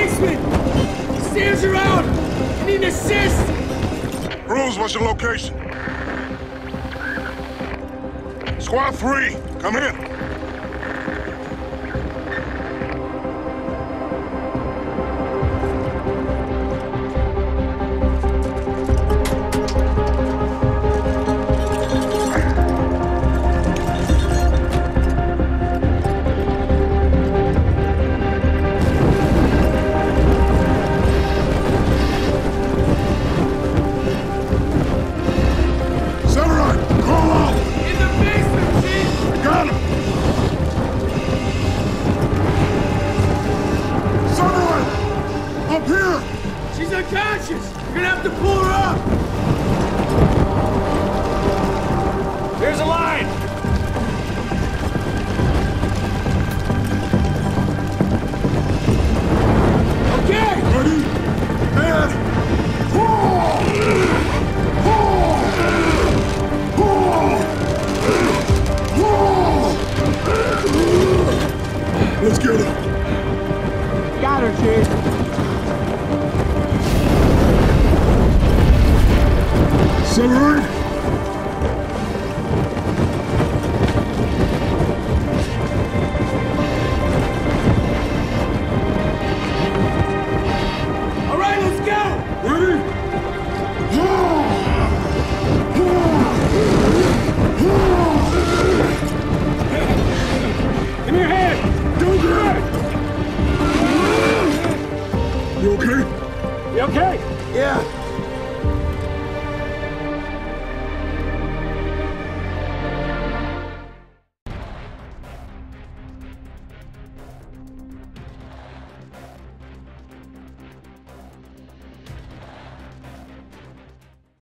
basement! Stairs are out! I need an assist! Cruz, what's your location? Squad 3, come here. Unconscious! You're gonna have to pull her up! There's a line! Okay! Ready? And... Let's get her. Got her, Chief! Samurai! All right, let's go! Ready? Pull! Give me your hand! Go good! You okay? You okay? Yeah,